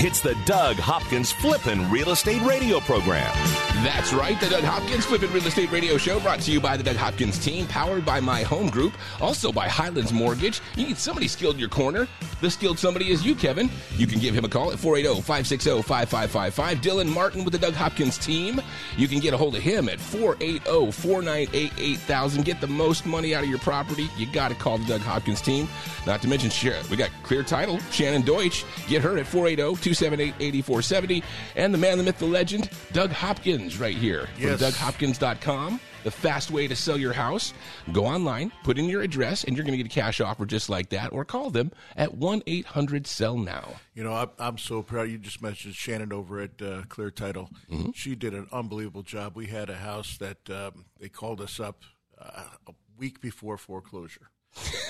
It's the Doug Hopkins Flippin' Real Estate Radio Program. That's right, the Doug Hopkins Flippin' Real Estate Radio Show brought to you by the Doug Hopkins team, powered by My Home Group, also by Highlands Mortgage. You need somebody skilled in your corner. The skilled somebody is you, Kevin. You can give him a call at 480-560-5555. Dylan Martin with the Doug Hopkins team. You can get a hold of him at 480-498-8000. Get the most money out of your property. You got to call the Doug Hopkins team. Not to mention, we got clear title, Shannon Deutsch. Get her at 480 278 8470. And the man, the myth, the legend, Doug Hopkins, right here Yes. from DougHopkins.com. The fast way to sell your house. Go online, put in your address, and you're going to get a cash offer just like that. Or call them at 1 800 Sell Now. You know, I'm, I'm so proud. You just mentioned Shannon over at uh, Clear Title. Mm-hmm. She did an unbelievable job. We had a house that um, they called us up uh, a week before foreclosure.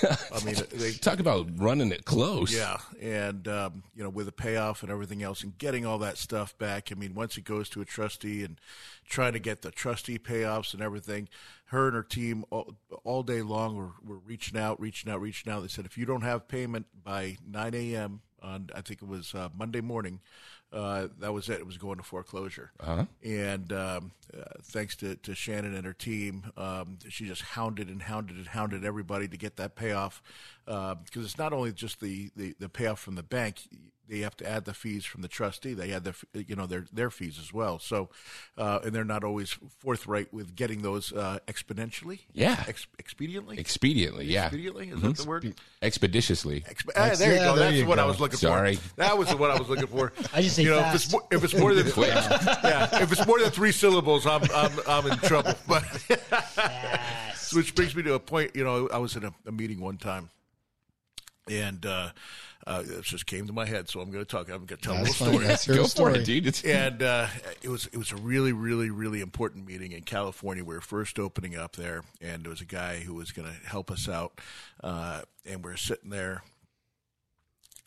I mean, they Talk about running it close. yeah, and um, you know, with the payoff and everything else, and getting all that stuff back. I mean, once it goes to a trustee and trying to get the trustee payoffs and everything, her and her team all, all day long were, were reaching out, reaching out, reaching out. They said if you don't have payment by 9 a.m. on, I think it was uh, Monday morning, uh, that was it. It was going to foreclosure. Uh-huh. And um, uh, thanks to, to Shannon and her team, um, she just hounded and hounded and hounded everybody to get that payoff. Because it's not only just the, the, the payoff from the bank, they have to add the fees from the trustee. They add the you know their their fees as well. So, uh, and they're not always forthright with getting those uh, exponentially. Yeah. Ex- expediently. Expediently, yeah. Expediently is that the word? Expeditiously. Exp- ah, there you yeah, go. there That's you what I was looking Sorry. for. That was what I was looking for. I just say you know, fast. if it's, more, if it's more than Quick. yeah, if it's more than three syllables, I'm I'm, I'm in trouble. But which brings me to a point. You know, I was in a, a meeting one time, and uh, uh, it just came to my head. So I'm going to talk. I'm going to tell a That's little fine. story. That's your Go for story. it, dude. It's, and uh, it was it was a really really really important meeting in California. We were first opening up there, and there was a guy who was going to help us out, uh, and we are sitting there,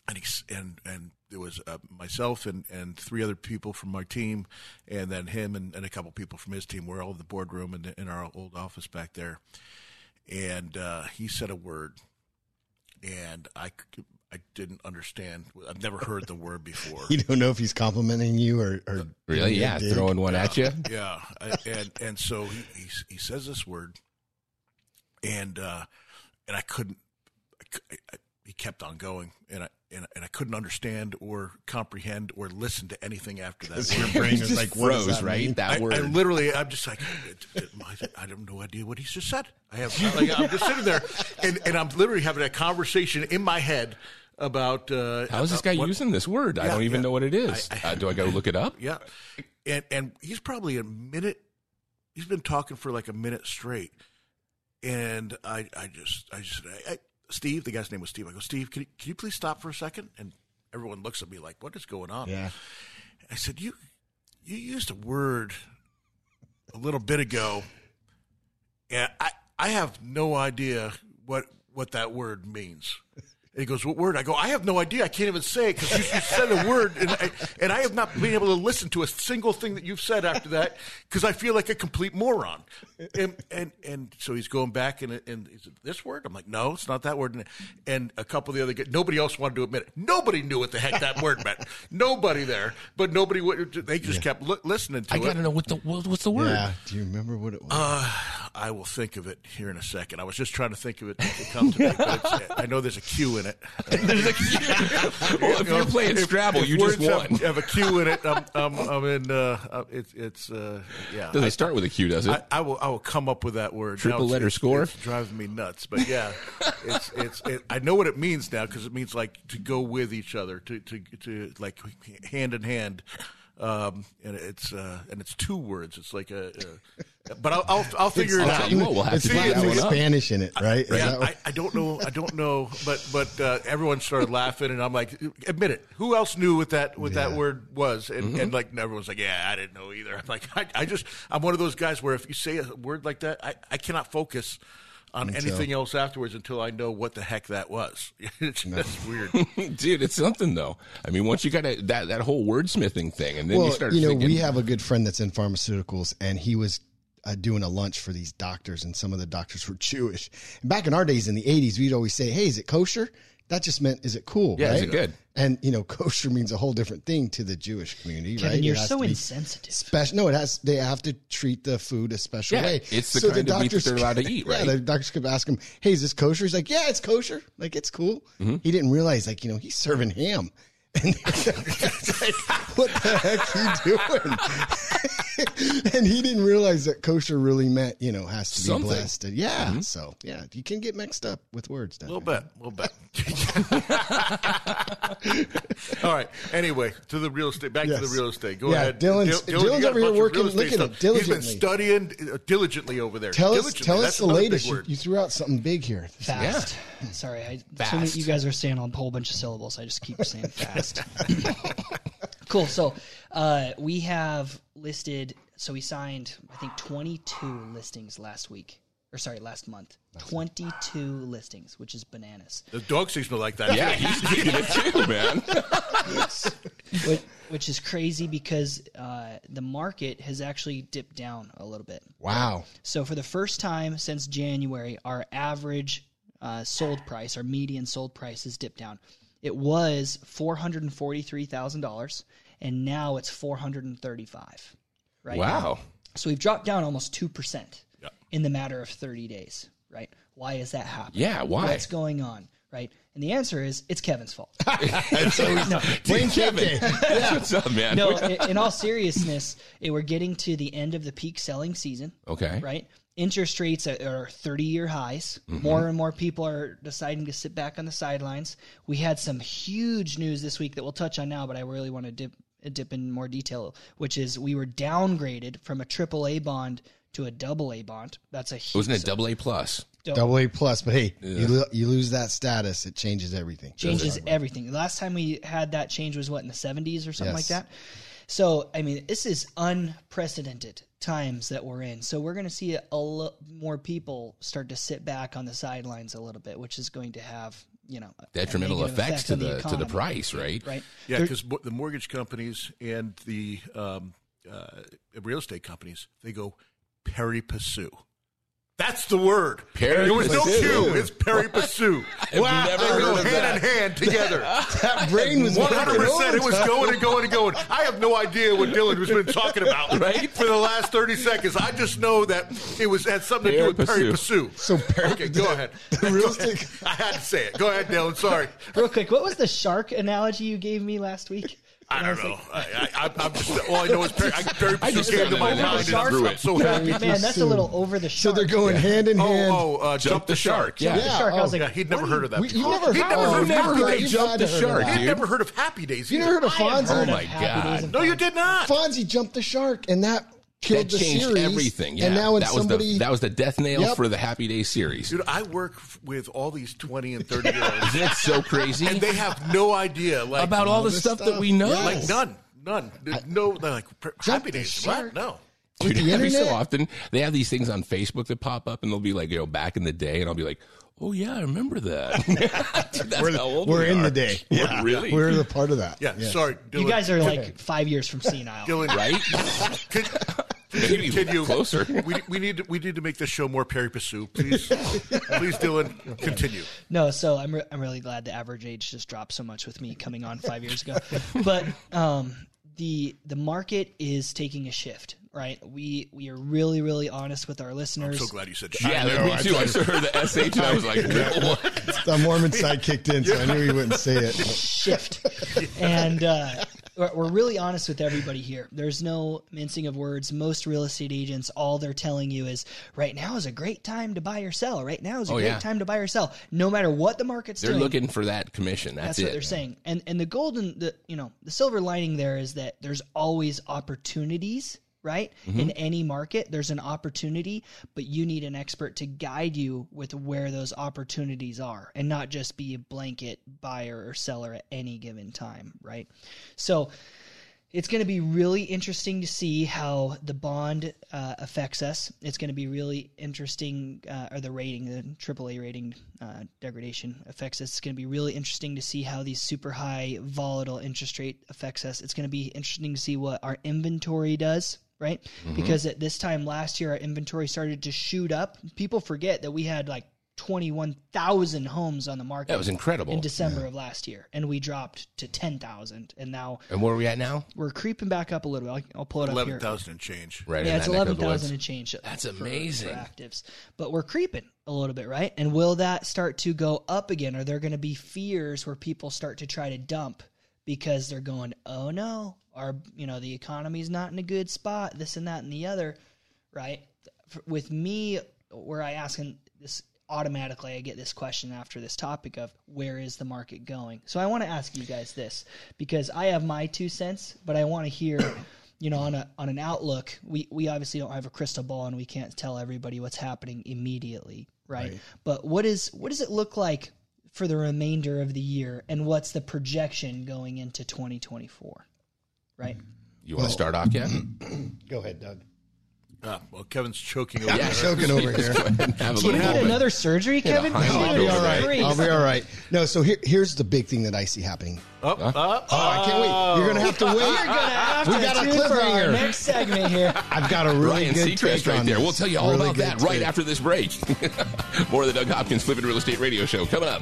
and he's and and there was uh, myself and and three other people from our team, and then him and, and a couple people from his team. We're all in the boardroom in, in our old office back there, and uh, he said a word, and I. c- I didn't understand. I've never heard the word before. You don't know if he's complimenting you or, or really? Yeah. dig. Throwing one at you. yeah, I- and and so he, he he says this word, and uh, and I couldn't. I, I, I- he kept on going, and I and, I- and I couldn't understand or comprehend or listen to anything after that. Your brain is like, what froze, that right? mean? That I, word. I literally, I'm just like, it, it, my, I have no idea what he's just said. I have, like, I'm just sitting there, and, and I'm literally having a conversation in my head about uh, How is this guy what- using this word? I don't even yeah. know what it is. I- I- uh, do I go look it up? Yeah, and and he's probably a minute. He's been talking for like a minute straight, and I I just I just I, I, Steve, the guy's name was Steve. I go, Steve, can you, can you please stop for a second? And everyone looks at me like, what is going on? Yeah. I said, you you used a word a little bit ago, and I I have no idea what what that word means. And he goes, "What word?" I go, "I have no idea. I can't even say it because you, you said a word, and I, and I have not been able to listen to a single thing that you've said after that because I feel like a complete moron." And and, and so he's going back and and is it this word? I'm like, "No, it's not that word." And, and a couple of the other guys, nobody else wanted to admit it. Nobody knew what the heck that word meant. Nobody there, but nobody would. They just kept li- listening to I it. I got to know what the what, what's the word. Yeah. Do you remember what it was? Uh, I will think of it here in a second. I was just trying to think of it to come to me, but it's, I know there's a Q in it. There's a well, if you're playing Scrabble, If you just won. Have, have a Q in it. I'm, I'm, I'm in. Uh, uh, it's, it's, uh, yeah. Does I, it start with a Q? Does it? I, I will, I will come up with that word. Triple Now, letter it's- score? It's driving me nuts, but yeah, it's, it's. It, I know what it means now because it means like to go with each other, to, to, to like hand in hand. Um, and it's uh, and it's two words. It's like a, a but I'll I'll, I'll figure it out. tell you what, we'll have it's to got figure that some one out. Spanish in it, right? Is Yeah, what- I, I don't know. I don't know, but but uh, everyone started laughing, and I'm like, admit it. Who else knew what that what that word was? And, Mm-hmm. and like everyone's like, yeah, I didn't know either. I'm like, I, I just I'm one of those guys where if you say a word like that, I, I cannot focus on Until- anything else afterwards until I know what the heck that was. it's just weird. Dude, it's something though. I mean, once you got a, that that whole wordsmithing thing, and then well, you start you know, thinking, we have a good friend that's in pharmaceuticals, and he was uh, doing a lunch for these doctors, and some of the doctors were Jewish. And back in our days in the '80s, we'd always say, "Hey, is it kosher?" That just meant, "Is it cool?" Yeah, right? is it good? And you know, kosher means a whole different thing to the Jewish community, Kevin, right? you're so insensitive. Special? No, it has. They have to treat the food a special Yeah, way. it's the kind of meat that they're allowed to eat, Yeah, right? the doctors could ask him, "Hey, is this kosher?" He's like, "Yeah, it's kosher. Like it's cool." Mm-hmm. He didn't realize, like you know, he's serving ham. And it's like, what the heck you doing? and he didn't realize that kosher really meant, you know, has to be Something. blessed. And yeah. So yeah, you can get mixed up with words. A little bit, a little bit. All right. Anyway, to the real estate. Back to the real estate. Go Yeah, ahead. Dylan's- Dil- Dylan's you got over here working- look at him, stuff. He's been studying uh, diligently over there. Tell us, tell us That's the latest. You, you threw out something big here. Fast. Sorry, I, so Fast. you guys are saying a whole bunch of syllables. I just keep saying fast. cool. So uh, we have listed. So we signed, I think, 22 listings last week, or sorry, last month. 22 listings, which is bananas. The dog seems to like that. yeah, he's digging it too, man. which, which is crazy because uh, the market has actually dipped down a little bit. Wow. So for the first time since January, our average uh, sold price, our median sold price, has dipped down. It was four hundred and forty-three thousand dollars, and now it's four hundred and thirty-five. Right. wow. So we've dropped down almost two percent Yeah. in the matter of thirty days. Right. Why is that happening? Yeah, why? What's going on? Right. And the answer is it's Kevin's fault. Dude, Kevin, that's what's up, man. no, in, in all seriousness, it, we're getting to the end of the peak selling season. Okay. Right? Interest rates are- are 30 year highs. Mm-hmm. More and more people are deciding to sit back on the sidelines. We had some huge news this week that we'll touch on now, but I really want to dip, dip in more detail, which is we were downgraded from a triple A bond to a double A bond. That's a huge. Wasn't it double A plus? Double A plus, but hey, you, lo- you lose that status, it changes everything. changes everything. The last time we had that change was what in the 70s or something like that. So, I mean, this is unprecedented times that we're in. So, we're going to see a lot more people start to sit back on the sidelines a little bit, which is going to have, you know, a- a Detrimental effects effect to on the to the price, right? Right. Yeah, because the mortgage companies and the um, uh, real estate companies they go pari passu. That's the word. Pari There was no passu. Q. It's pari passu. I've never They heard go of hand that. in hand together. That brain was 100%. It was going and going and going. I have no idea what Dylan has been talking about Right? for the last thirty seconds. I just know that it was had something to do with Pari peri passu. passu. So peri- okay, go ahead. The real estate. I had to say it. Go ahead, Dylan. Sorry. Real quick, what was the shark analogy you gave me last week? I don't know. I, I, I'm just all I know is Perry. I, Perry I just came to found my mind. analogy and through I'm it. so happy. Man, that's a little over the So they're going hand in hand. Oh, oh, uh, jump, the shark. Yeah. Jump the Yeah, shark. I was oh. like, Yeah, he'd never heard of that. We- you never He'd heard- never oh, heard of never Happy heard of Days. Jump the He'd Shark, He'd never heard of Happy Days. You never heard of Fonzie? Oh my God. No, you did not. Fonzie jumped the shark, and that killed That the changed series. everything. Yeah, And now when that was somebody the that was the death nail Yep. for the Happy Days series. Dude, I work f- with all these 20 and 30 year olds, Isn't so crazy and they have no idea. Like, about all the stuff, stuff. that we know? Yeah. like none, none. There's no, they're like Happy the Days. shark. What? No. Dude, the every so often they have these things on Facebook that pop up, and they'll be like, you know, back in the day, and I'll be like, oh yeah, I remember that. Dude, that's we're, how old we're we in are. the day. We're really We're the part of that. Yeah, Yes. sorry. Dylan, You guys are like five years from senile. Dylan, right. Could, Maybe continue. closer. We, we need to, we need to make this show more Pari Passu. Please, please, Dylan, continue. No, so I'm re- I'm really glad the average age just dropped so much with me coming on five years ago. But um, the the market is taking a shift, right? We we are really really honest with our listeners. So glad you said Yeah, shit. me too. I saw heard the sh, and I was like, what? The Mormon side kicked in, so I knew he wouldn't say it. shift. and uh, we're really honest with everybody here. There's no mincing of words. Most real estate agents, all they're telling you is right now is a great time to buy or sell. Right now is a Oh, great yeah. time to buy or sell. No matter what the market's They're doing. looking for that commission. That's, That's what they're saying. And and the golden the you know, the silver lining there is that there's always opportunities, right? Mm-hmm. In any market, there's an opportunity, but you need an expert to guide you with where those opportunities are and not just be a blanket buyer or seller at any given time, right? So it's going to be really interesting to see how the bond uh, affects us. It's going to be really interesting, uh, or the rating, the AAA rating uh, degradation affects us. It's going to be really interesting to see how these super high volatile interest rate affects us. It's going to be interesting to see what our inventory does. Right, mm-hmm. because at this time last year, our inventory started to shoot up. People forget that we had like twenty-one thousand homes on the market. That was incredible. in December of last year, and we dropped to ten thousand, and now And where are we at now? we're creeping back up a little bit. I'll, I'll pull it up Eleven here. thousand and change. Right. Yeah, in it's that neck eleven of the woods. thousand and change. That's for- for amazing. actives, but we're creeping a little bit, right? And will that start to go up again? Are there going to be fears where people start to try to dump because they're going, "Oh no, our you know the economy's not in a good spot. This and that and the other," right? With me, where I ask and this automatically, I get this question after this topic of where is the market going. So I want to ask you guys this because I have my two cents, but I want to hear you know, on a on an outlook, we we obviously don't have a crystal ball and we can't tell everybody what's happening immediately, right? But what is what does it look like for the remainder of the year, and what's the projection going into 2024? Right? You want to start off yet? Go ahead, Doug. Ah, well, Kevin's choking over. Yeah, there. Choking over here. Have Do you need moment. another surgery, Kevin? Heimlich I'll be over all there. right. I'll be all right. No, so here, here's the big thing that I see happening. Up, up, Oh, I can't wait. You're gonna have to wait. You're gonna have We to got a tune for our cliffhanger. next segment here. I've got a really Ryan good Seacrest take right there. this. We'll tell you all Really about good that right after this break. More of the Doug Hopkins Flippin' Real Estate Radio Show coming up.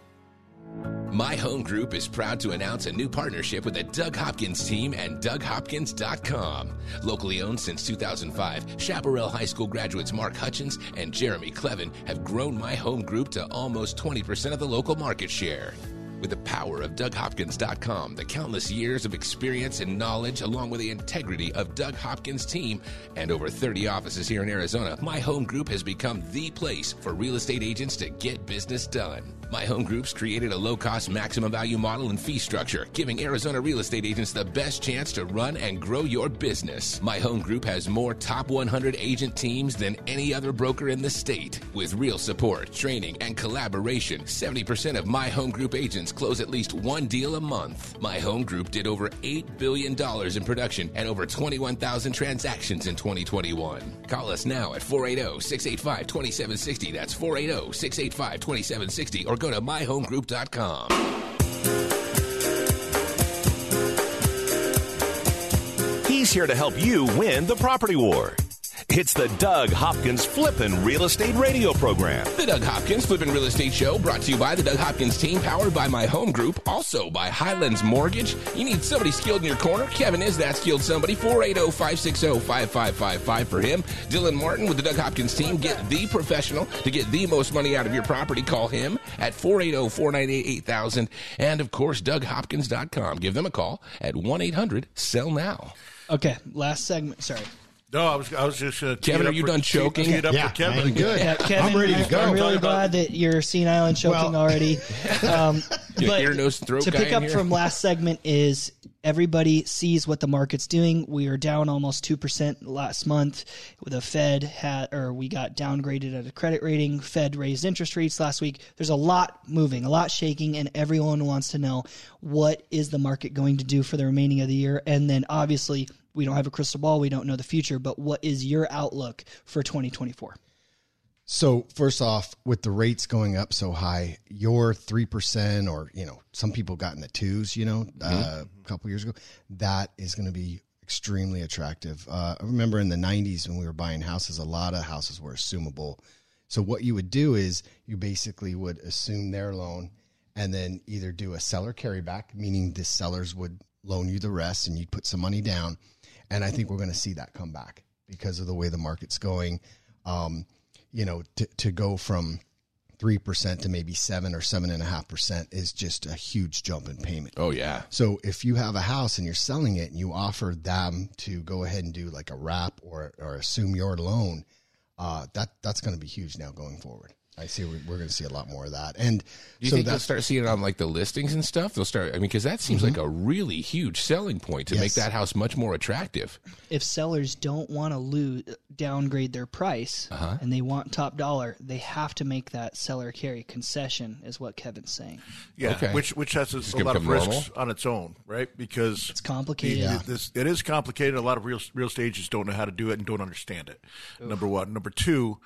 My Home Group is proud to announce a new partnership with the Doug Hopkins team and DougHopkins.com. Locally owned since 2005, Chaparral High School graduates Mark Hutchins and Jeremy Clevin have grown My Home Group to almost 20% of the local market share. With the power of DougHopkins.com, the countless years of experience and knowledge, along with the integrity of Doug Hopkins' team, and over 30 offices here in Arizona, My Home Group has become the place for real estate agents to get business done. My Home Group's created a low cost maximum value model and fee structure, giving Arizona real estate agents the best chance to run and grow your business. My Home Group has more top 100 agent teams than any other broker in the state. With real support, training, and collaboration, 70% of My Home Group agents close at least one deal a month. My Home Group did over $8 billion in production and over 21,000 transactions in 2021. Call us now at 480 685 2760. That's 480 685 2760 or go to myhomegroup.com. He's here to help you win the property war. It's the Doug Hopkins Flippin' Real Estate Radio Program. The Doug Hopkins Flippin' Real Estate Show brought to you by the Doug Hopkins team, powered by My Home Group, also by Highlands Mortgage. You need somebody skilled in your corner. Kevin is that skilled somebody. 480 560 5555 for him. Dylan Martin with the Doug Hopkins team. Get the professional to get the most money out of your property. Call him at 480 498 8000. And of course, DougHopkins.com. Give them a call at 1 800 Sell Now. Okay, last segment. Sorry. No, I was I was just uh, Kevin, are you done choking? Teed up Yeah, for Kevin. I'm good. Yeah, Kevin, I'm ready to go. I'm really glad that you're senile and choking Well- already. Um, but ear, nose, throat to pick up here? from last segment is everybody sees what the market's doing. We are down almost 2% last month. The Fed had, or we got downgraded at a credit rating. Fed raised interest rates last week. There's a lot moving, a lot shaking, and everyone wants to know what is the market going to do for the remaining of the year. And then obviously, we don't have a crystal ball. We don't know the future, but what is your outlook for 2024? So first off, with the rates going up so high, your three percent, or you know, some people got in the twos, you know, uh, a couple years ago, that is going to be extremely attractive. Uh, I remember in the '90s when we were buying houses, a lot of houses were assumable. So what you would do is you basically would assume their loan, and then either do a seller carryback, meaning the sellers would loan you the rest, and you'd put some money down. And I think we're going to see that come back because of the way the market's going. Um, you know, to, to go from 3% to maybe 7 or 7.5% is just a huge jump in payment. Oh yeah. So if you have a house and you're selling it and you offer them to go ahead and do like a wrap or, or assume your loan, uh, that that's going to be huge now going forward. I see we're, we're going to see a lot more of that. And Do you so think they'll start seeing it on like the listings and stuff? They'll start. I mean, because that seems like a really huge selling point to make that house much more attractive. if sellers don't want to lose downgrade their price Uh-huh. and they want top dollar, they have to make that seller carry concession, is what Kevin's saying. Yeah, Okay. which which has a, a lot of become risks normal? on its own, right? Because It's complicated. it- this it is complicated. A lot of real real estate agents don't know how to do it and don't understand it. Number one, number two,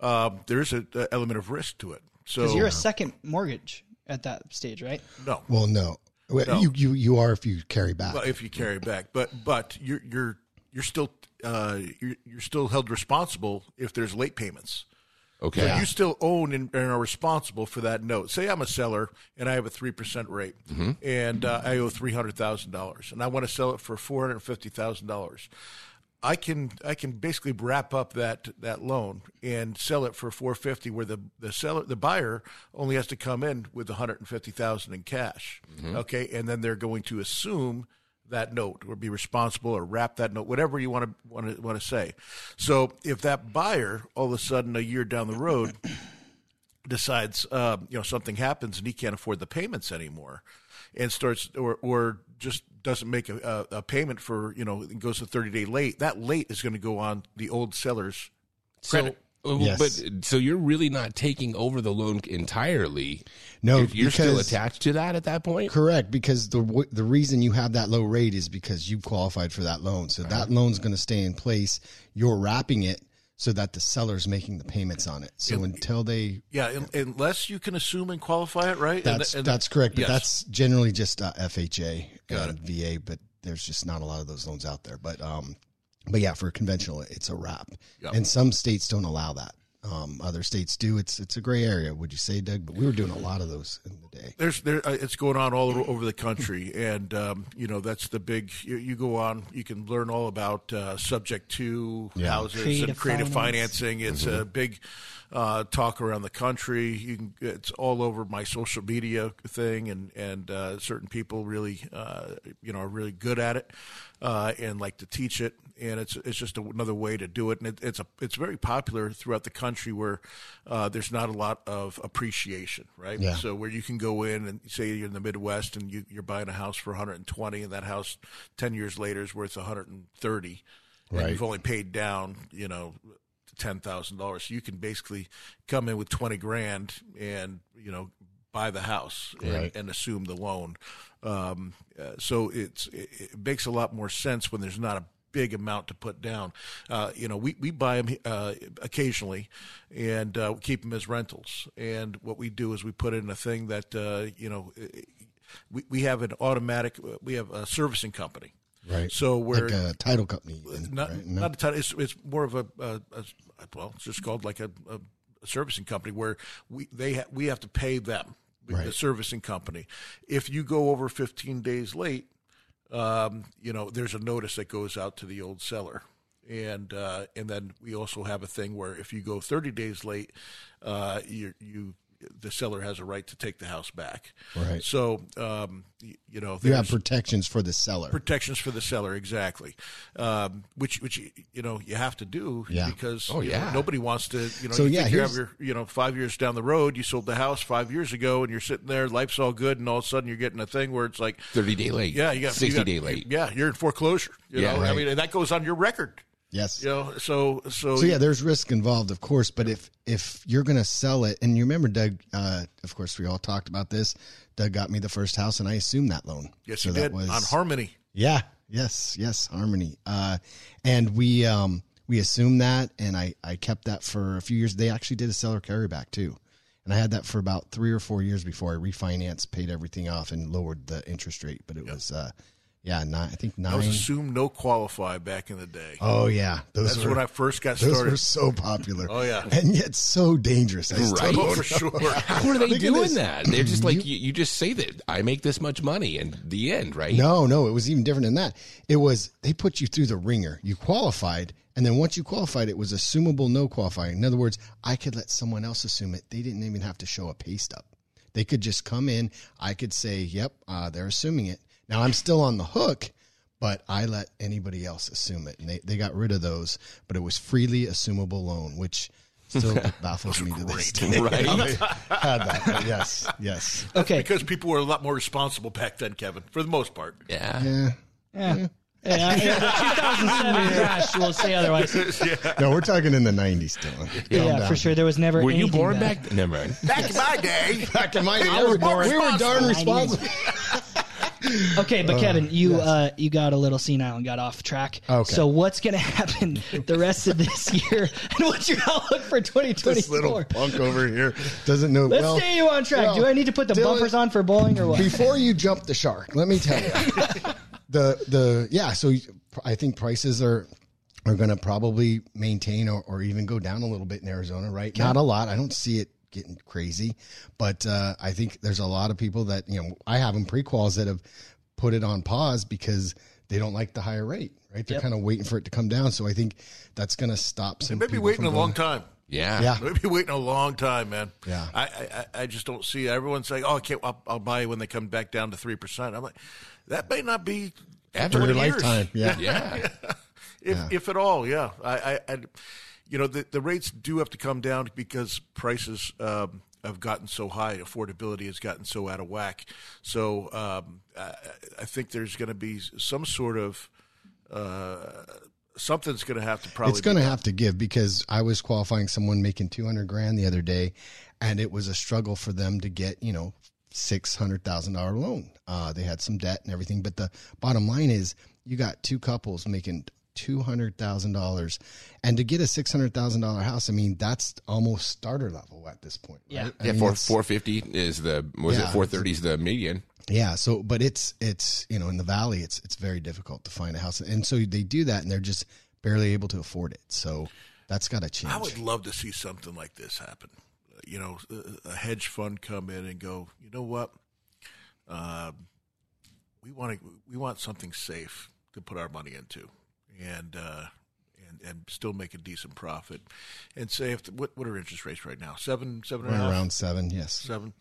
um, there is an element of risk to it. So Because you're a second mortgage at that stage, right? no, well, no. Well, You, you you are if you carry back. well, if you carry back, but but you're you're you're still uh, you're, you're still held responsible if there's late payments. Okay. So you still own and, and are responsible for that note. Say I'm a seller and I have a three percent rate, and uh, I owe three hundred thousand dollars, and I want to sell it for four hundred fifty thousand dollars. I can I can basically wrap up that that loan and sell it for four fifty, where the the seller the buyer only has to come in with one hundred and fifty thousand in cash. Mm-hmm. Okay, and then they're going to assume that note or be responsible or wrap that note, whatever you want to want to want to say. So if that buyer all of a sudden a year down the road decides uh, you know something happens and he can't afford the payments anymore and starts or or just doesn't make a, a, a payment for you know goes to 30 day late that late is going to go on the old seller's credit So, uh, Yes. but so you're really not taking over the loan entirely. No, you're, you're still attached to that at that point. Correct, because the the reason you have that low rate is because you qualified for that loan. So that loan's going to stay in place. You're wrapping it so that the seller's making the payments on it. So until they, yeah un- unless you can assume and qualify it right that's and- that's correct. But yes. that's generally just uh, FHA Got and VA. But there's just not a lot of those loans out there. But um, but yeah, for conventional, it's a wrap, Yep. and some states don't allow that. Um, other states do. It's it's a gray area, would you say, Doug? But we were doing a lot of those in the day. there's there uh, it's going on all over the country and um, you know that's the big you, you go on you can learn all about uh, subject to Yeah. houses Creative and creative finance. financing it's a big uh, talk around the country you can it's all over my social media thing and and uh, certain people really uh, you know are really good at it uh, and like to teach it and it's it's just another way to do it and it, it's a it's very popular throughout the country where uh, there's not a lot of appreciation right Yeah. so where you can go in and say you're in the Midwest and you, you're buying a house for 120 and that house 10 years later is worth 130 and Right. you've only paid down, you know, $10,000. So you can basically come in with 20 grand and, you know, buy the house and, Right. and assume the loan. Um, uh, so it's, it, it makes a lot more sense when there's not a big amount to put down. Uh, you know, we, we buy them uh, occasionally and uh, keep them as rentals. And what we do is we put in a thing that, uh, you know, we, we have an automatic, we have a servicing company. Right. So we're like a title company. not right? No? not a title. It's, it's more of a, a, a well, it's just called like a, a, servicing company where we they ha- we have to pay them the servicing company. If you go over 15 days late, um, you know there's a notice that goes out to the old seller. And uh, and then we also have a thing where if you go 30 days late, uh, you you the seller has a right to take the house back. Right. So, um, you know, You have protections for the seller. protections for the seller, exactly. Um, which, which you know, you have to do Yeah. because Oh, you know, yeah. nobody wants to. You know, So, you yeah, you have here's- your, you know, five years down the road, you sold the house five years ago, and you're sitting there, life's all good, and all of a sudden you're getting a thing where it's like, 30 day late. yeah, you got 60 you got- day late. Yeah, you're in foreclosure. You Yeah, know, I mean, and that goes on your record. Yes. You know, so so, So yeah, there's risk involved, of course. But if if you're going to sell it, and you remember Doug, uh, of course, we all talked about this. Doug got me the first house, and I assumed that loan. yes, so you that did was on Harmony. Yeah. Yes. Yes. Harmony. Uh, and we um we assumed that, and I I kept that for a few years. They actually did a seller carryback too, and I had that for about three or four years before I refinanced, paid everything off, and lowered the interest rate. But it was uh, yeah, nine. I think nine. I was assumed no qualify back in the day. Oh yeah, those That's were when I first got those started. Those were so popular. Oh, yeah. and yet so dangerous. I Right? oh, for sure. How are they doing this. that? They're just like, you, you just say that I make this much money and the end, right? No, no, it was even different than that. It was they put you through the ringer. You qualified, and then once you qualified, it was assumable no qualifying. In other words, I could let someone else assume it. They didn't even have to show a pay stub. They could just come in. I could say, "Yep, uh, they're assuming it." Now I'm still on the hook, but I let anybody else assume it, and they they got rid of those. But it was freely assumable loan, which still baffles me to this day. Right? how had that. But yes, yes, Okay. because people were a lot more responsible back then, Kevin, for the most part. Yeah. yeah. Yeah. Yeah, yeah, the 2007 crash you will say otherwise. No, we're talking in the '90s, still. Yeah, Calm for sure. There was never. Were you born that- back? Never mind. Back in my day, Back in my day, I we was were, we were darn responsible. Okay, but Kevin, you uh, you got a little senile and got off track. Okay. So what's going to happen the rest of this year, and what's your outlook for 2024? this little punk over here doesn't know. Let's well, stay you on track. well, Do I need to put the Dylan, bumpers on for bowling or what? Before you jump the shark, let me tell you, the the yeah. So I think prices are are going to probably maintain or, or even go down a little bit in Arizona. Right? Not a lot. I don't see it getting crazy, but uh, I think there's a lot of people that you know. I have them pre-quals that have put it on pause because they don't like the higher rate. Right? They're Yep. kind of waiting for it to come down. So I think that's going to stop some. maybe people waiting from a long time. Yeah. Yeah. Maybe waiting a long time, man. Yeah. I, I, I just don't see everyone saying, "Oh, I can't. I'll, I'll buy when they come back down to three percent." I'm like, that may not be after For your years. lifetime. Yeah. Yeah. if if at all. Yeah, I, I, I you know, the the rates do have to come down because prices um, have gotten so high, affordability has gotten so out of whack. So um, I, I think there's going to be some sort of uh, something's going to have to probably. it's going to have to give because I was qualifying someone making 200 grand the other day and it was a struggle for them to get, you know, $600,000 loan. Uh, they had some debt and everything. But the bottom line is you got two couples making $200,000 and to get a $600,000 house, I mean, that's almost starter level at this point. Yeah. Right? I Yeah, mean, four four fifty is the was Yeah. it four thirty is the median. Yeah. So, but it's it's you know in the valley, it's it's very difficult to find a house, and so they do that, and they're just barely able to afford it. So that's got to change. I would love to see something like this happen. You know, a- a hedge fund come in and go, you know what? Um, we want to, we want something safe to put our money into, and uh, and and still make a decent profit. And say if the, what what are interest rates right now? Seven seven and a half? around seven. Yes. seven,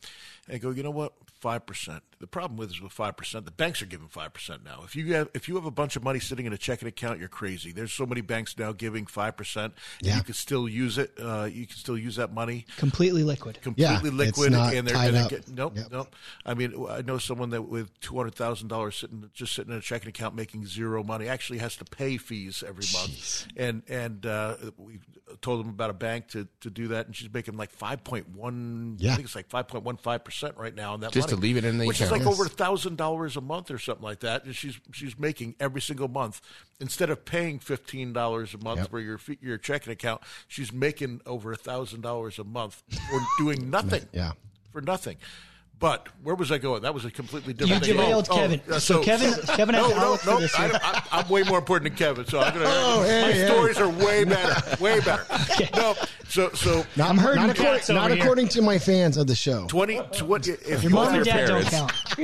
and go. You know what? Five percent. The problem with is with five percent, the banks are giving five percent now. If you have if you have a bunch of money sitting in a checking account, you're crazy. There's so many banks now giving five percent. Yeah. You can still use it. Uh, you can still use that money Completely liquid. completely Yeah, liquid, and they're, they're up. get- nope, Yep. nope. I mean, I know someone that with two hundred thousand dollars sitting just sitting in a checking account making zero money actually has to pay fees every month, and and uh, we told them about a bank to, to do that, and she's making like five point one. Yeah. I think it's like five point one five percent right now on that. Just to leave it in the which account. is like Yes. over a thousand dollars a month or something like that. And she's she's making every single month instead of paying fifteen dollars a month Yep. for your your checking account, she's making over a thousand dollars a month for doing nothing Yeah. for nothing. But where was I going? That was a completely different thing. derailed Oh, Kevin. uh, so, Kevin, Kevin no, no, no. this. I, I, I'm way more important than Kevin, so I'm gonna. Oh, hey, my hey. stories are way better, way better. No, so so Not, I'm hurting not, according, not according to my fans of the show. 20, 20 if Your you mom have, and dad don't count.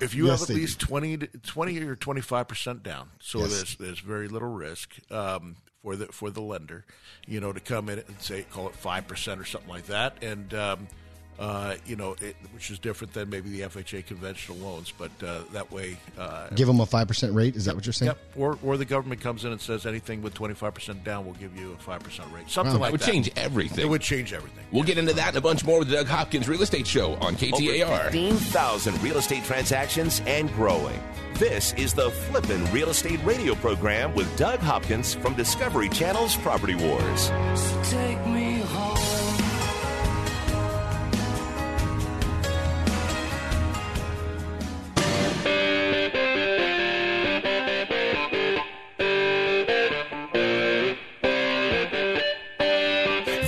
if you Yes, have at least 20, 20 or twenty five percent down, so Yes. there's there's very little risk um, for the for the lender, you know, to come in and say call it five percent or something like that, and um, Uh, you know, it, which is different than maybe the FHA conventional loans, but uh, that way, uh, Give them a five percent rate. Is that what you're saying? Yep. Or, or the government comes in and says anything with 25% down, we'll give you a 5% rate. Something Wow. like It would that. change everything. It would change everything. We'll get into that and a bunch more with the Doug Hopkins Real Estate Show on Over KTAR. 15,000 real estate transactions and growing. This is the Flippin' Real Estate Radio program with Doug Hopkins from Discovery Channel's Property Wars. Take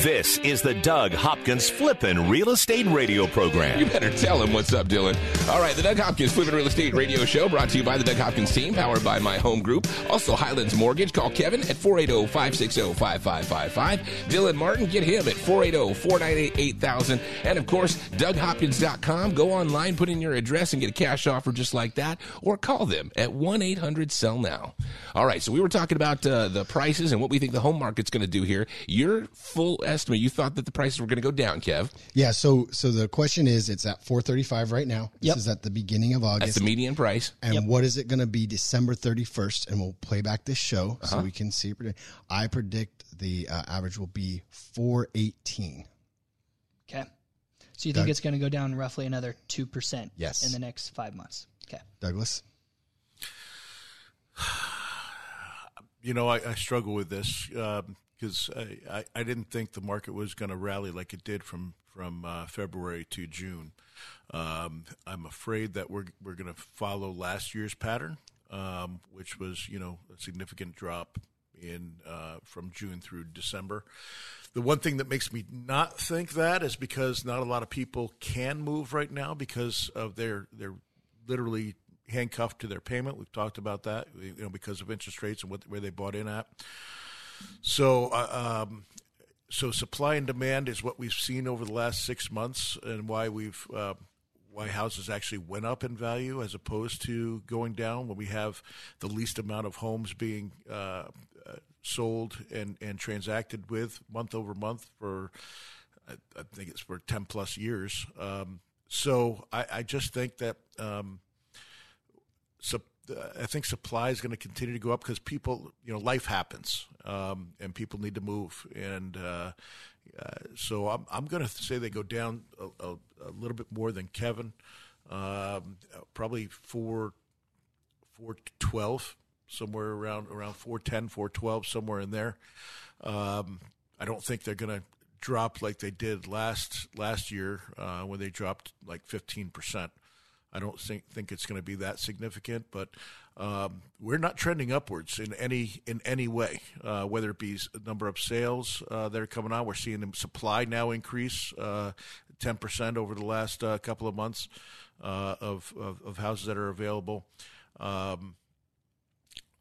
This is the Doug Hopkins Flippin' Real Estate Radio program. You better tell him what's up, Dylan. All right, the Doug Hopkins Flippin' Real Estate Radio Show brought to you by the Doug Hopkins team, powered by My Home Group. Also, Highlands Mortgage. Call Kevin at 480 560 5555. Dylan Martin, get him at 480 498 8000. And of course, DougHopkins.com. Go online, put in your address, and get a cash offer just like that. Or call them at 1 800 Sell Now. All right, so we were talking about uh, the prices and what we think the home market's going to do here. Your full estimate, you thought that the prices were going to go down, Kev. Yeah. So so the question is, it's at four thirty five right now. This Yep. is at the beginning of August. That's the median price. And what is it going to be December 31st? And we'll play back this show Uh-huh. so we can see. I predict the uh, average will be 418. Okay. So you think it's going to go down roughly another 2% Yes. in the next five months? Okay. Douglas? You know, I, I struggle with this because I, I, I didn't think the market was going to rally like it did from from uh, February to June. Um, I'm afraid that we're we're going to follow last year's pattern, um, which was you know a significant drop in uh, from June through December. The one thing that makes me not think that is because not a lot of people can move right now because of their their literally handcuffed to their payment. We've talked about that, you know, because of interest rates and what where they bought in at. So, uh, um, so supply and demand is what we've seen over the last six months, and why we've uh, why houses actually went up in value as opposed to going down when we have the least amount of homes being uh, uh, sold and and transacted with month over month for I, think it's for ten plus years. Um, so I, I just think that. Um, sup- I think supply is going to continue to go up because people, you know, life happens, um, and people need to move, and uh, uh, so I'm I'm going to say they go down a, a, a little bit more than Kevin, um, probably four four twelve somewhere around around 410 412 somewhere in there. Um, i don't think they're going to drop like they did last last year uh, when they dropped like 15% i don't think think it's going to be that significant but um, we're not trending upwards in any in any way uh, whether it be number of sales uh, that are coming on we're seeing the supply now increase uh, 10% over the last uh, couple of months uh, of, of, of houses that are available um,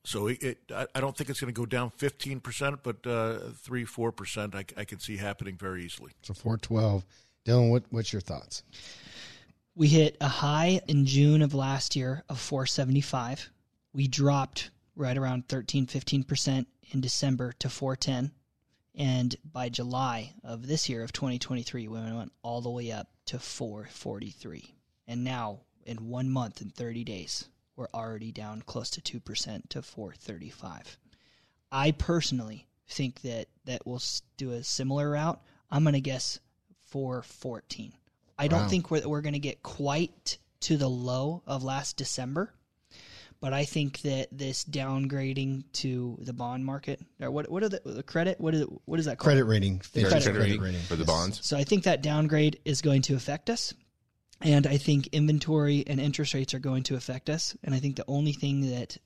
so it, it I, don't think it's going to go down 15%, but uh, 3 4% I, I can see happening very easily. So 412. Dylan, what, what's your thoughts? We hit a high in June of last year of 475. We dropped right around 13, 15% in December to 410. And by July of this year of 2023, we went all the way up to 443. And now, in one month and 30 days, we're already down close to 2% to 435. I personally think that that we'll do a similar route. I'm going to guess 414. I don't think we're, we're going to get quite to the low of last December, but I think that this downgrading to the bond market, or what what are the, the credit? What is what is that called? Credit rating. Fitch Credit rating for the bonds. So I think that downgrade is going to affect us. And I think inventory and interest rates are going to affect us. And I think the only thing that,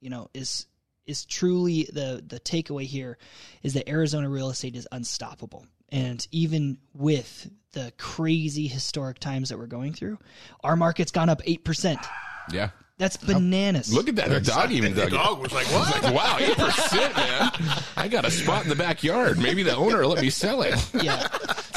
you know, is is truly the the takeaway here is that Arizona real estate is unstoppable. And even with the crazy historic times that we're going through, our market's gone up eight percent. Yeah. That's bananas. Look at that. The dog even The dug it. dog was like, I was what? like, wow, 8%, man. I got a spot in the backyard. Maybe the owner will let me sell it. yeah.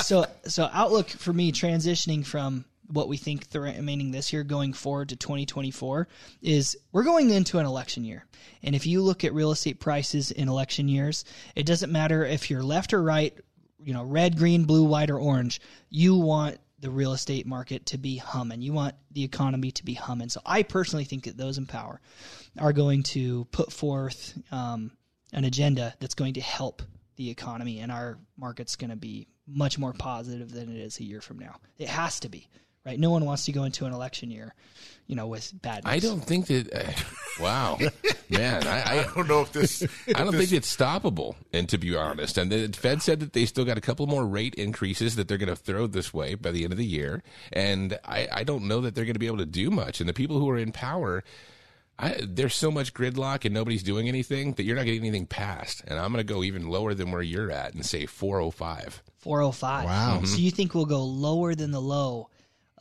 So so outlook for me transitioning from what we think the remaining this year going forward to 2024 is we're going into an election year. And if you look at real estate prices in election years, it doesn't matter if you're left or right, you know, red, green, blue, white or orange, you want the real estate market to be humming. You want the economy to be humming. So I personally think that those in power are going to put forth um, an agenda that's going to help the economy, and our market's going to be much more positive than it is a year from now. It has to be. Right, no one wants to go into an election year, you know, with bad. News. I don't think that. Uh, wow, man, I, I, I don't know if this. I don't think it's stoppable. And to be honest, and the Fed said that they still got a couple more rate increases that they're going to throw this way by the end of the year. And I, I don't know that they're going to be able to do much. And the people who are in power, I, there's so much gridlock and nobody's doing anything that you're not getting anything passed. And I'm going to go even lower than where you're at and say 405. 405. Wow. So you think we'll go lower than the low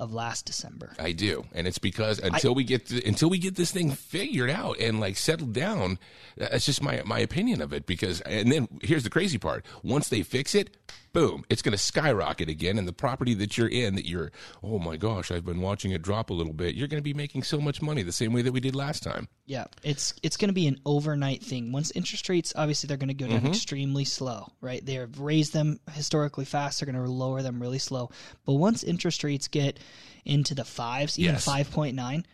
of last December? I do, and it's because until we get to, until we get this thing figured out and like settled down, that's just my my opinion of it. Because and then here's the crazy part: once they fix it, boom, it's going to skyrocket again, and the property that you're in, that you're, oh my gosh, I've been watching it drop a little bit. You're going to be making so much money the same way that we did last time. Yeah, it's it's going to be an overnight thing. Once interest rates, obviously, they're going to go Mm-hmm. down extremely slow, right? They have raised them historically fast. They're going to lower them really slow. But once interest rates get into the fives, even Yes. five point nine,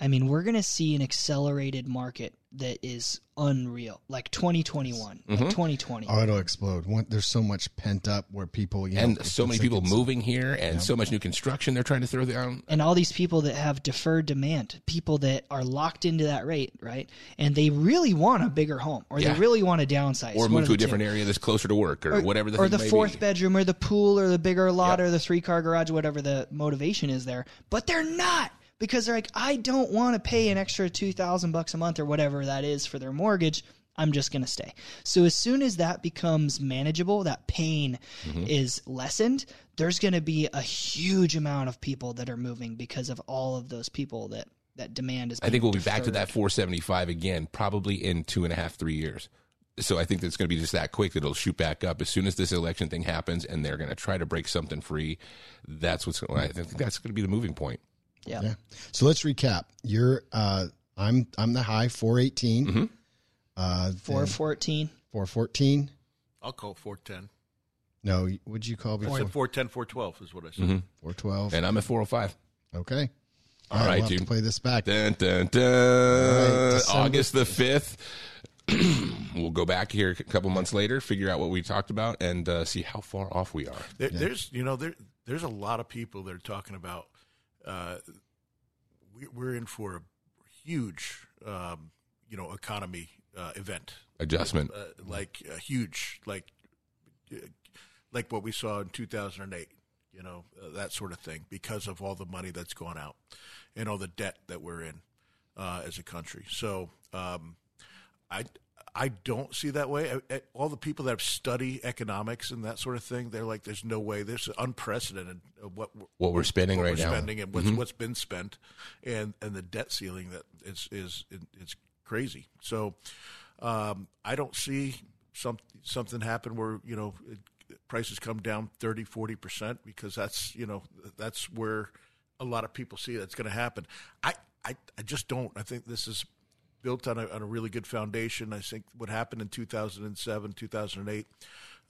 I mean, we're going to see an accelerated market that is unreal, like 2021, Mm-hmm. like 2020. Oh, it'll explode. One, there's so much pent up where people, you know, And so many people moving here, and so much new construction they're trying to throw down. and all these people that have deferred demand, people that are locked into that rate, right? And they really want a bigger home, or Yeah. they really want to downsize, Or move to a the two. different area that's closer to work, or, whatever the or thing the may fourth be. bedroom, or the pool, or the bigger lot, Yep. or the three car garage, whatever the motivation is there. But they're not because they're like, I don't want to pay an extra two thousand bucks a month or whatever that is for their mortgage. I'm just going to stay. So as soon as that becomes manageable, that pain Mm-hmm. is lessened. There's going to be a huge amount of people that are moving because of all of those people that that demand is. I think we'll be back to that 475 again, probably in two and a half, three years. So I think that's going to be just that quick that it'll shoot back up as soon as this election thing happens, and they're going to try to break something free. That's what's. I think that's going to be the moving point. Yeah. Yeah. So let's recap. You're, uh, I'm, I'm the high 418, Mm-hmm. uh, Four fourteen. 414. I'll call 410. No, what'd you call I before? said 410, 412 is what I said. Mm-hmm. 412. And I'm at 405. Okay. All right, we'll dude. play this back. Dun, dun, dun. right, August the 5th. we'll go back here a couple months later, figure out what we talked about, and uh, see how far off we are. There, There's, you know, there, there's a lot of people that are talking about. Uh, we, we're in for a huge, um, you know, economy uh, event, Adjustment. uh, like a huge, like, uh, like what we saw in 2008. You know, uh, that sort of thing, because of all the money that's gone out and all the debt that we're in uh, as a country. So, um, I I don't see that way. I- I- All the people that have studied economics and that sort of thing, they're like, "There's no way. This is unprecedented what What we're spending what right we're now. Mm-hmm. spending and what's what's been spent, and and the debt ceiling that is is it's crazy. So, um, I don't see some something happen where you know it, prices come down 30 40 percent because that's you know that's where a lot of people see that's going to happen. I, I I just don't. I think this is built on a, on a really good foundation. I think what happened in 2007, 2008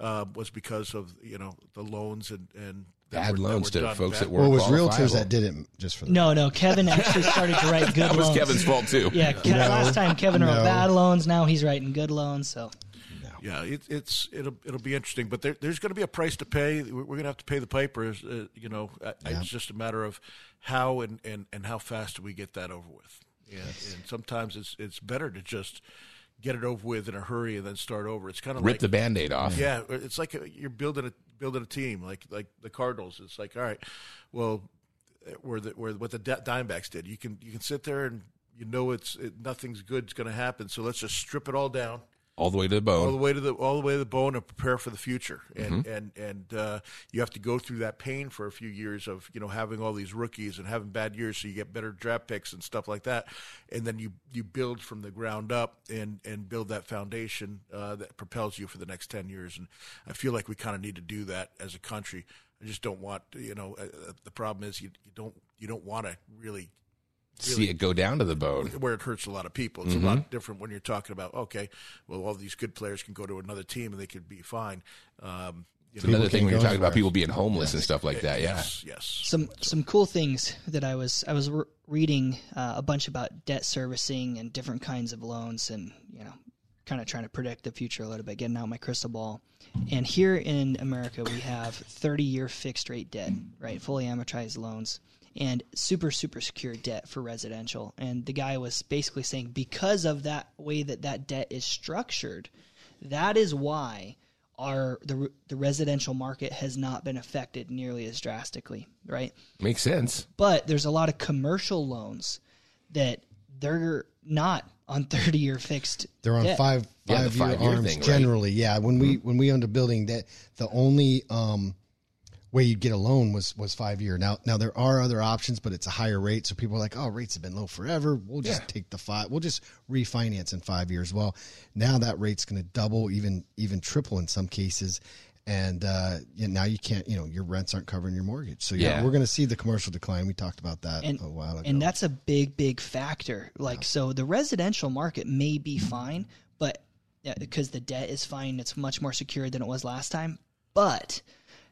uh, was because of you know the loans and and that Bad were- that loans were to folks bad. that were Well, it was realtors that did it just for the No, no. Kevin actually started to write good loans. That was loans. Kevin's fault too. Yeah, Ke- last time Kevin wrote No. bad loans. Now he's writing good loans. So Yeah, it, it's it'll it'll be interesting, but there, there's going to be a price to pay. We're going to have to pay the papers. Uh, you know, I, it's just a matter of how and, and, and how fast do we get that over with. Yeah, and sometimes it's it's better to just get it over with in a hurry and then start over. It's kind of Rip like the band-aid off. yeah, it's like a, you're building a building a team, like like the Cardinals. It's like, all right, well, where the where what the D- Diamondbacks did, you can you can sit there and you know it's it, nothing's good's going to happen. So let's just strip it all down, All the way to the bone, all the way to the all the way to the bone, and prepare for the future. And and and uh, you have to go through that pain for a few years of you know having all these rookies and having bad years, so you get better draft picks and stuff like that. And then you you build from the ground up and and build that foundation uh, that propels you for the next ten years. And I feel like we kind of need to do that as a country. I just don't want you know uh, uh, the problem is you, you don't you don't want to really See it go down to the bone. where it hurts a lot of people. It's a lot different when you're talking about okay, well, all these good players can go to another team and they could be fine. Um, It's another thing when you're talking about people being homeless and stuff like that. Yeah. Yes, yes. some some cool things that I was I was re- reading uh, a bunch about debt servicing and different kinds of loans and you know kind of trying to predict the future a little bit getting out my crystal ball and here in America we have 30 year fixed rate debt right fully amortized loans and super super secure debt for residential and the guy was basically saying because of that way that that debt is structured that is why our the the residential market has not been affected nearly as drastically, right? Makes sense. But there's a lot of commercial loans that they're not on 30 year fixed. They're on debt. five Yeah, five year five-year arms thing, right? generally. Yeah, when we when we owned a building, that the only um, way you'd get a loan was was five year. Now now there are other options, but it's a higher rate. So people are like, oh, rates have been low forever. We'll just Yeah. take the five. We'll just refinance in five years. Well, now that rate's going to double, even even triple in some cases. And uh, yeah, now you can't, you know, your rents aren't covering your mortgage. So yeah, Yeah. we're going to see the commercial decline. We talked about that and, a while ago. and that's a big, big factor. Like, so the residential market may be fine, but because the debt is fine, it's much more secure than it was last time. But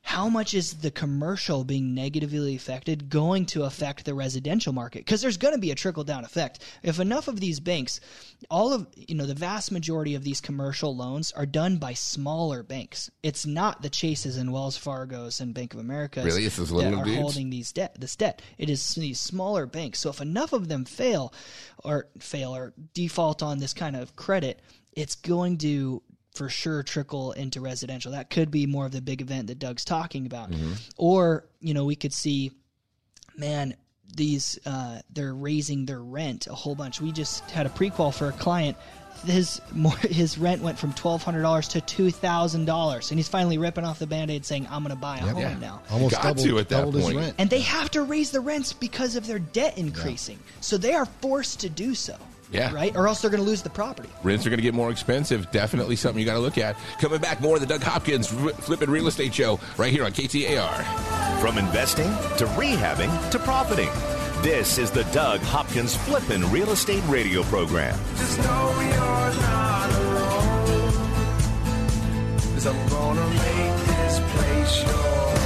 how much is the commercial being negatively affected going to affect the residential market? Because there's going to be a trickle down effect. If enough of these banks, all of, you know, the vast majority of these commercial loans are done by smaller banks. It's not the Chases and Wells Fargo's and Bank of America Really? That are dudes? holding these debt this debt. It is these smaller banks. So if enough of them fail or fail or default on this kind of credit, it's going to for sure trickle into residential. That could be more of the big event that Doug's talking about. Mm-hmm. Or, you know, we could see man, these uh, they're raising their rent a whole bunch. We just had a prequel for a client. His more his rent went from twelve hundred dollars to two thousand dollars, and he's finally ripping off the band-aid, saying, "I'm going to buy a home Yeah. now." almost Got doubled, to at that doubled his point. rent. and they have to raise the rents because of their debt increasing. So they are forced to do so. Yeah. Right? Or else they're going to lose the property. Rents are going to get more expensive. Definitely something you got to look at. Coming back, more of the Doug Hopkins R- Flippin' Real Estate Show right here on KTAR. From investing to rehabbing to profiting. This is the Doug Hopkins Flippin' Real Estate Radio Program. Just know you're not alone. Cause I'm gonna make this place yours.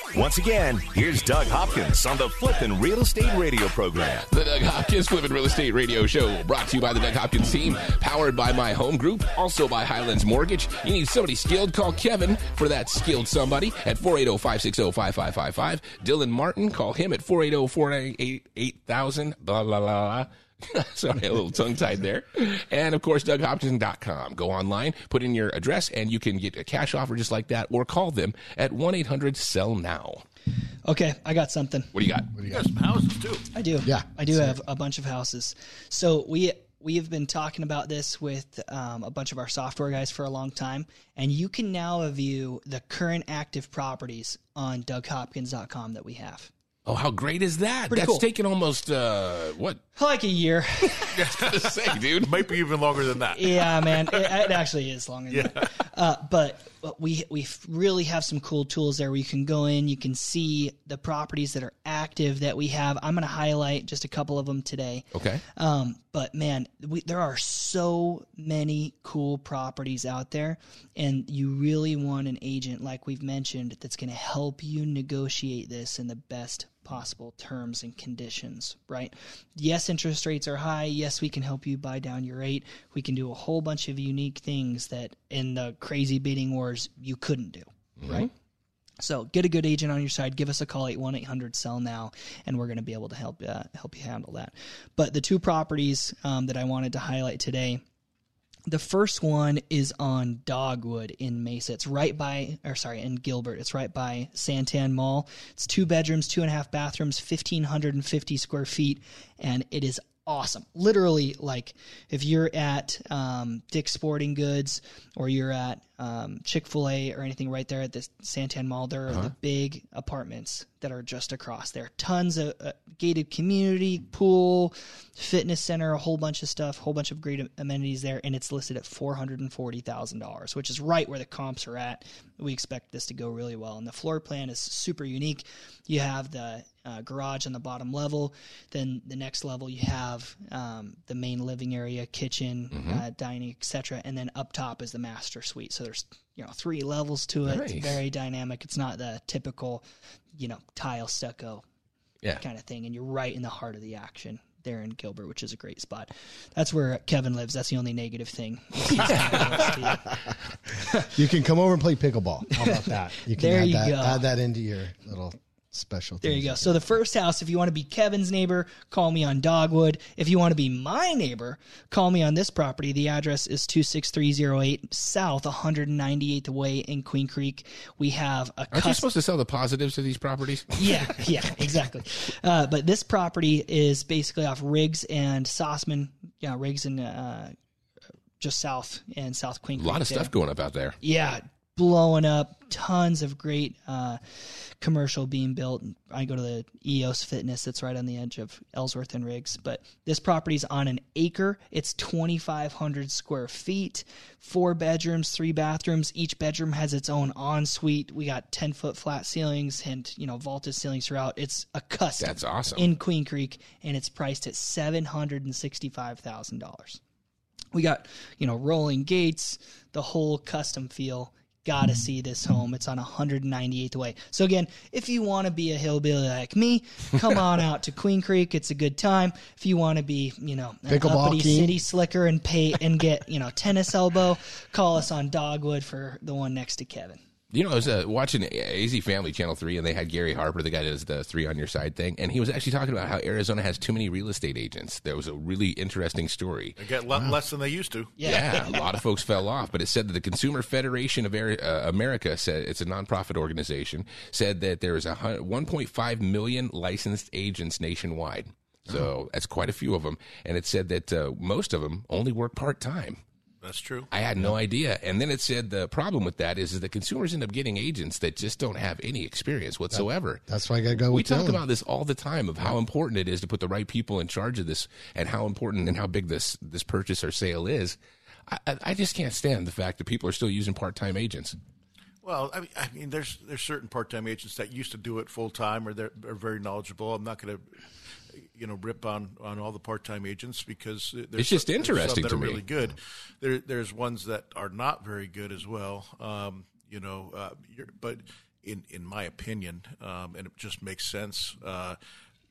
Once again, here's Doug Hopkins on the Flippin' Real Estate Radio program. The Doug Hopkins Flippin' Real Estate Radio Show, brought to you by the Doug Hopkins team, powered by my home group, also by Highlands Mortgage. You need somebody skilled? Call Kevin for that skilled somebody at 480 560 5555. Dylan Martin, call him at 480 498 8000. Blah, blah, blah, blah. Sorry, a little tongue tied there. And of course, DougHopkins.com. Go online, put in your address, and you can get a cash offer just like that, or call them at 1 800 Sell Now. Okay, I got something. What do you got? What do You got some houses too. I do. Yeah, I do have a bunch of houses. So we we have been talking about this with um, a bunch of our software guys for a long time, and you can now view the current active properties on DougHopkins.com that we have. Oh, how great is that? Pretty That's cool. taken almost, uh, what? Like a year. to say, dude. Might be even longer than that. yeah, man, it, it actually is longer than that. Uh, but but we we really have some cool tools there where you can go in, you can see the properties that are active that we have. I'm going to highlight just a couple of them today. Okay. Um, but man, we, there are so many cool properties out there, and you really want an agent, like we've mentioned, that's going to help you negotiate this in the best possible terms and conditions, right? Yes, interest rates are high. Yes, we can help you buy down your rate. We can do a whole bunch of unique things that in the crazy bidding wars you couldn't do, right? So get a good agent on your side. Give us a call, at 1 800 sell now, and we're going to be able to help uh, help you handle that. But the two properties um, that I wanted to highlight today. The first one is on Dogwood in Mesa. It's right by, or sorry, in Gilbert. It's right by Santan Mall. It's two bedrooms, two and a half bathrooms, 1,550 square feet, and it is awesome. Literally, like if you're at um, Dick's Sporting Goods or you're at um, Chick fil A or anything right there at the Santan Mall, there are the big apartments that are just across there. Tons of uh, gated community, pool, fitness center, a whole bunch of stuff, whole bunch of great amenities there, and it's listed at four hundred and forty thousand dollars, which is right where the comps are at. We expect this to go really well, and the floor plan is super unique. You have the uh, garage on the bottom level, then the next level you have um, the main living area, kitchen, uh, dining, etc., and then up top is the master suite. So there's you know three levels to it. It's very dynamic. It's not the typical you know tile stucco Yeah. kind of thing, and you're right in the heart of the action there in Gilbert, which is a great spot. That's where Kevin lives. That's the only negative thing. You can come over and play pickleball. How about that? You can There add you that, go. add that into your little special. There you go. So the first house, if you want to be Kevin's neighbor, call me on Dogwood. If you want to be my neighbor, call me on this property. The address is 26308 South 198th Way in Queen Creek. We have a Aren't you supposed to sell the positives of these properties? yeah, yeah, exactly. Uh, but this property is basically off Riggs and Sossaman. Yeah, Riggs and uh, just south and South Queen A Creek. lot of there. stuff going up out there. Yeah, blowing up. Tons of great uh, commercial being built. I go to the EOS Fitness that's right on the edge of Ellsworth and Riggs. But this property's on an acre. It's 2,500 square feet, four bedrooms, three bathrooms. Each bedroom has its own ensuite. We got 10 foot flat ceilings and you know vaulted ceilings throughout. It's a custom. That's awesome. in Queen Creek, and it's priced at seven hundred and sixty-five thousand dollars. We got, you know, rolling gates, the whole custom feel. Gotta see this home. It's on 198th way. So again, if you want to be a hillbilly like me, come on out to Queen Creek. It's a good time. If you want to be, you know, an Pickleball uppity city slicker and pay and get, you know, tennis elbow, call us on Dogwood for the one next to Kevin. You know, I was uh, watching AZ Family Channel 3, and they had Gary Harper, the guy that does the three on your side thing, and he was actually talking about how Arizona has too many real estate agents. There was a really interesting story. They get a lot less than they used to. Yeah, a lot of folks fell off, but it said that the Consumer Federation of Ari- uh, America said it's a nonprofit organization said that there is a 1.5 million licensed agents nationwide. So that's quite a few of them, and it said that uh, most of them only work part time. That's true. I had no idea. And then it said the problem with that is, is that consumers end up getting agents that just don't have any experience whatsoever. That's why I got to go we with talk Dylan. about this all the time of how important it is to put the right people in charge of this and how important and how big this this purchase or sale is. I, I I just can't stand the fact that people are still using part time agents. Well, I mean, I mean, there's there's certain part-time agents that used to do it full time, or they're, are very knowledgeable. I'm not going to, you know, rip on, on all the part-time agents because there's It's just some- there's interesting some that to are me. really good. There, there's ones that are not very good as well. Um, you know, uh, but in in my opinion, um, and it just makes sense. Uh,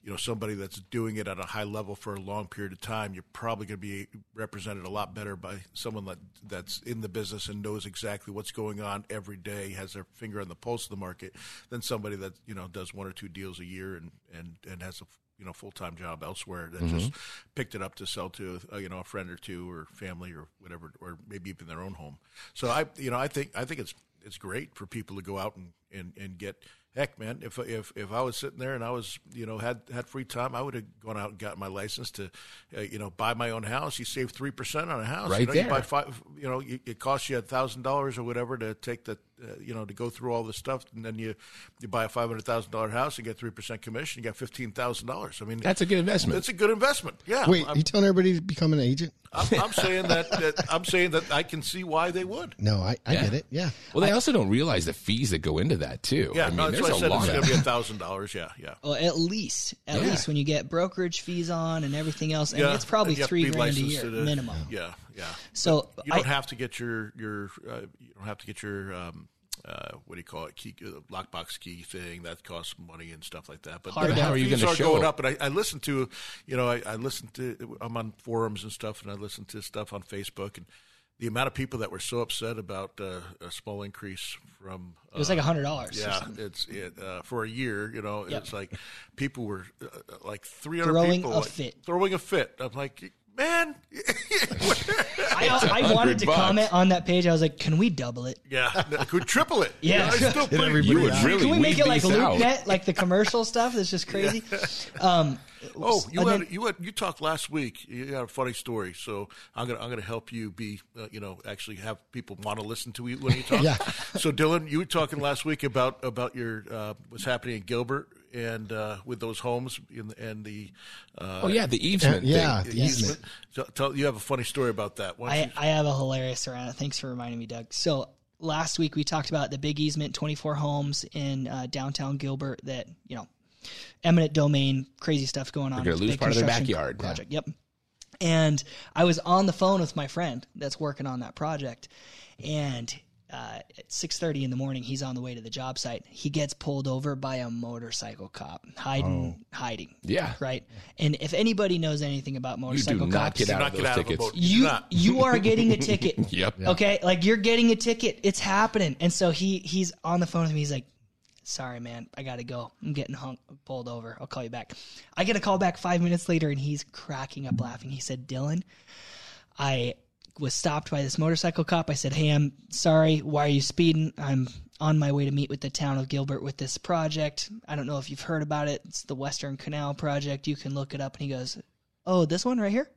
you know, somebody that's doing it at a high level for a long period of time, you're probably going to be represented a lot better by someone that that's in the business and knows exactly what's going on every day, has their finger on the pulse of the market, than somebody that you know does one or two deals a year and and and has a you know full time job elsewhere that just picked it up to sell to uh, you know a friend or two or family or whatever, or maybe even their own home. So I you know I think I think it's it's great for people to go out and, and, and get heck man if if if I was sitting there and I was you know had had free time I would have gone out and got my license to uh, you know buy my own house you save three percent on a house Right you know, you there. buy five you know you, it costs you a thousand dollars or whatever to take the uh, you know to go through all this stuff and then you you buy a five hundred thousand dollar house and get three percent commission you got fifteen thousand dollars I mean That's a good investment. it's a good investment yeah Wait, I'm, you telling everybody to become an agent? I'm, I'm saying that, that I'm saying that I can see why they would No, I, I Yeah. get it. Yeah. well, they also don't realize the fees that go into that too. yeah I mean, no, that's there's why I a said lot it's going to be a thousand dollars yeah yeah Well, at least, at Yeah. least when you get brokerage fees on and everything else, and Yeah, it's probably and you have to three be grand a licensed year to the- minimum. Yeah, yeah. So You don't I- have to get your your uh, you don't have to get your um, uh, what do you call it key uh, lockbox key thing that costs money and stuff like that. But Hard the How are you fees gonna are show going up? And I, I listen to you know I, I listen to I'm on forums and stuff, and I listen to stuff on Facebook and. The amount of people that were so upset about uh, a small increase from it was like a hundred dollars. yeah, it's it uh, for a year. You know, Yep. it's like people were uh, like three hundred Throwing people a like, fit. throwing a fit. I'm like, man, I, I wanted to bucks. comment on that page. I was like, "Can we double it? yeah, could triple it. Yeah. I still put it- You would really Can we make it like these out. LoopNet, like the commercial stuff? That's just crazy." Um, Oh, you had then- you had you talked last week. You had a funny story, so I'm gonna I'm gonna help you be uh, you know actually have people want to listen to you when you talk. Yeah. So Dylan, you were talking last week about about your uh, what's happening in Gilbert and uh, with those homes in, and the uh, Oh yeah, the easement. Yeah, thing. the easement. So, tell, you have a funny story about that. Why don't I, you- I have a hilarious around it. Thanks for reminding me, Doug. So last week we talked about the big easement, 24 homes in uh, downtown Gilbert that, you know, eminent domain, crazy stuff going on. They're gonna lose part of their backyard. Project. Yep. And I was on the phone with my friend that's working on that project. And uh, at 6.30 in the morning, he's on the way to the job site. He gets pulled over by a motorcycle cop, hiding, hiding. Yeah. Right? And if anybody knows anything about You do motorcycle not cops, get out not of get those out of a tickets. boat. you you are getting a ticket. Yep. Okay, like you're getting a ticket. It's happening. And so he he's on the phone with me. He's like, "Sorry, man, I gotta go. I'm getting hung, pulled over. I'll call you back." I get a call back five minutes later, and he's cracking up laughing. He said, "Dylan, I was stopped by this motorcycle cop. I said, "Hey, I'm sorry. Why are you speeding? I'm on my way to meet with the town of Gilbert with this project. I don't know if you've heard about it. It's the Western Canal project. You can look it up." And he goes, "Oh, this one right here?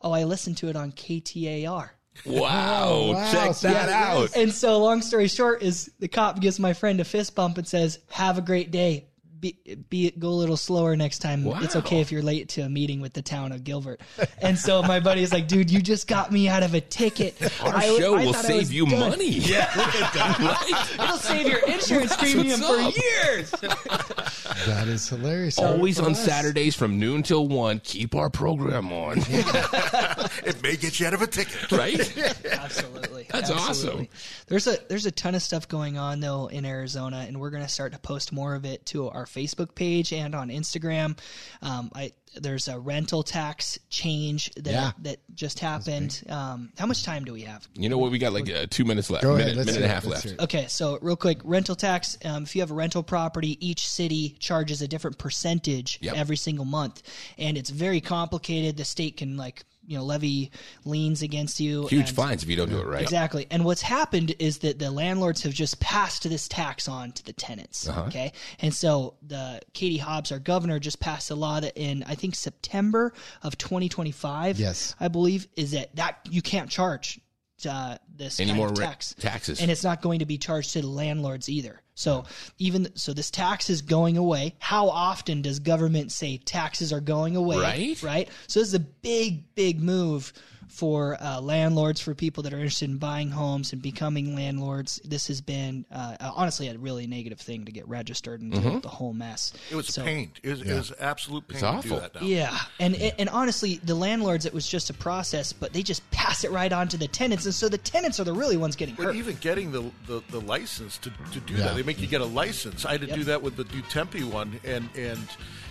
Oh, I listened to it on KTAR." Wow, oh, wow, check so that yeah, out. And so, long story short, is the cop gives my friend a fist bump and says, "Have a great day. Be, be go a little slower next time. It's okay if you're late to a meeting with the town of Gilbert." And so my buddy is like, "Dude, you just got me out of a ticket. Our I- show I will save you done. money. Yeah, right. It'll save your insurance premium for up. years." That is hilarious. Always on us. Saturdays from noon till one. Keep our program on. it may get you out of a ticket. right? Absolutely. That's Absolutely. There's a there's a ton of stuff going on though in Arizona, and we're gonna start to post more of it to our Facebook page and on Instagram. Um, I there's a rental tax change that Yeah. that just happened. Um, how much time do we have? You know what? We got like uh, two minutes left. Go minute, ahead. Minute and a half Let's left. Okay, so real quick, rental tax. Um, if you have a rental property, each city charges a different percentage Yep. every single month, and it's very complicated. The state can like you know levy liens against you. Huge and- fines if you don't do it right. Exactly. And what's happened is that the landlords have just passed this tax on to the tenants. Uh-huh. Okay. And so the Katie Hobbs, our governor, just passed a law that in I think September of 2025, Yes. I believe, is that that you can't charge uh, this Any more re- tax taxes. and it's not going to be charged to the landlords either. So even so, this tax is going away. How often does government say taxes are going away? Right. Right. So this is a big, big move for uh, landlords, for people that are interested in buying homes and becoming landlords. This has been uh, honestly a really negative thing to get registered and Mm-hmm. the whole mess. It was So- pain. It was, it was absolute pain It's to awful. do that now. yeah, and and honestly, the landlords it was just a process, but they just pass it right on to the tenants, and so the tenants are the really ones getting But hurt. even getting the, the, the license to, to do Yeah. that, they make you get a license. I had to Yep. do that with the Du Tempe one, and and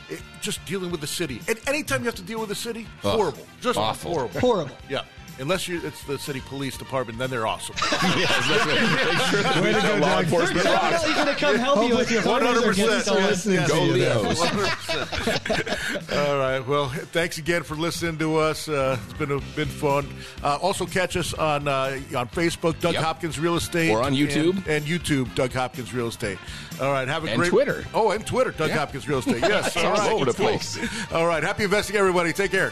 it, just dealing with the city. And anytime you have to deal with the city, Ugh, horrible, just awful. horrible, Horrible. Yeah, unless you it's the city police department, then they're awesome. yes, that's right. Make sure that we know law enforcement They're rocks. definitely going to come help you with your One hundred photos or get percent. stuff listening Go Leos. All right. Well, thanks again for listening to us. Uh, it's been been fun. Uh, also, catch us on uh, on Facebook, Doug Yep. Hopkins Real Estate, Or on YouTube. and, and YouTube, Doug Hopkins Real Estate. All right. Have a And great Twitter. Oh, and Twitter, Doug Yeah. Hopkins Real Estate. Yes. All all right. over the place. All right. Happy investing, everybody. Take care.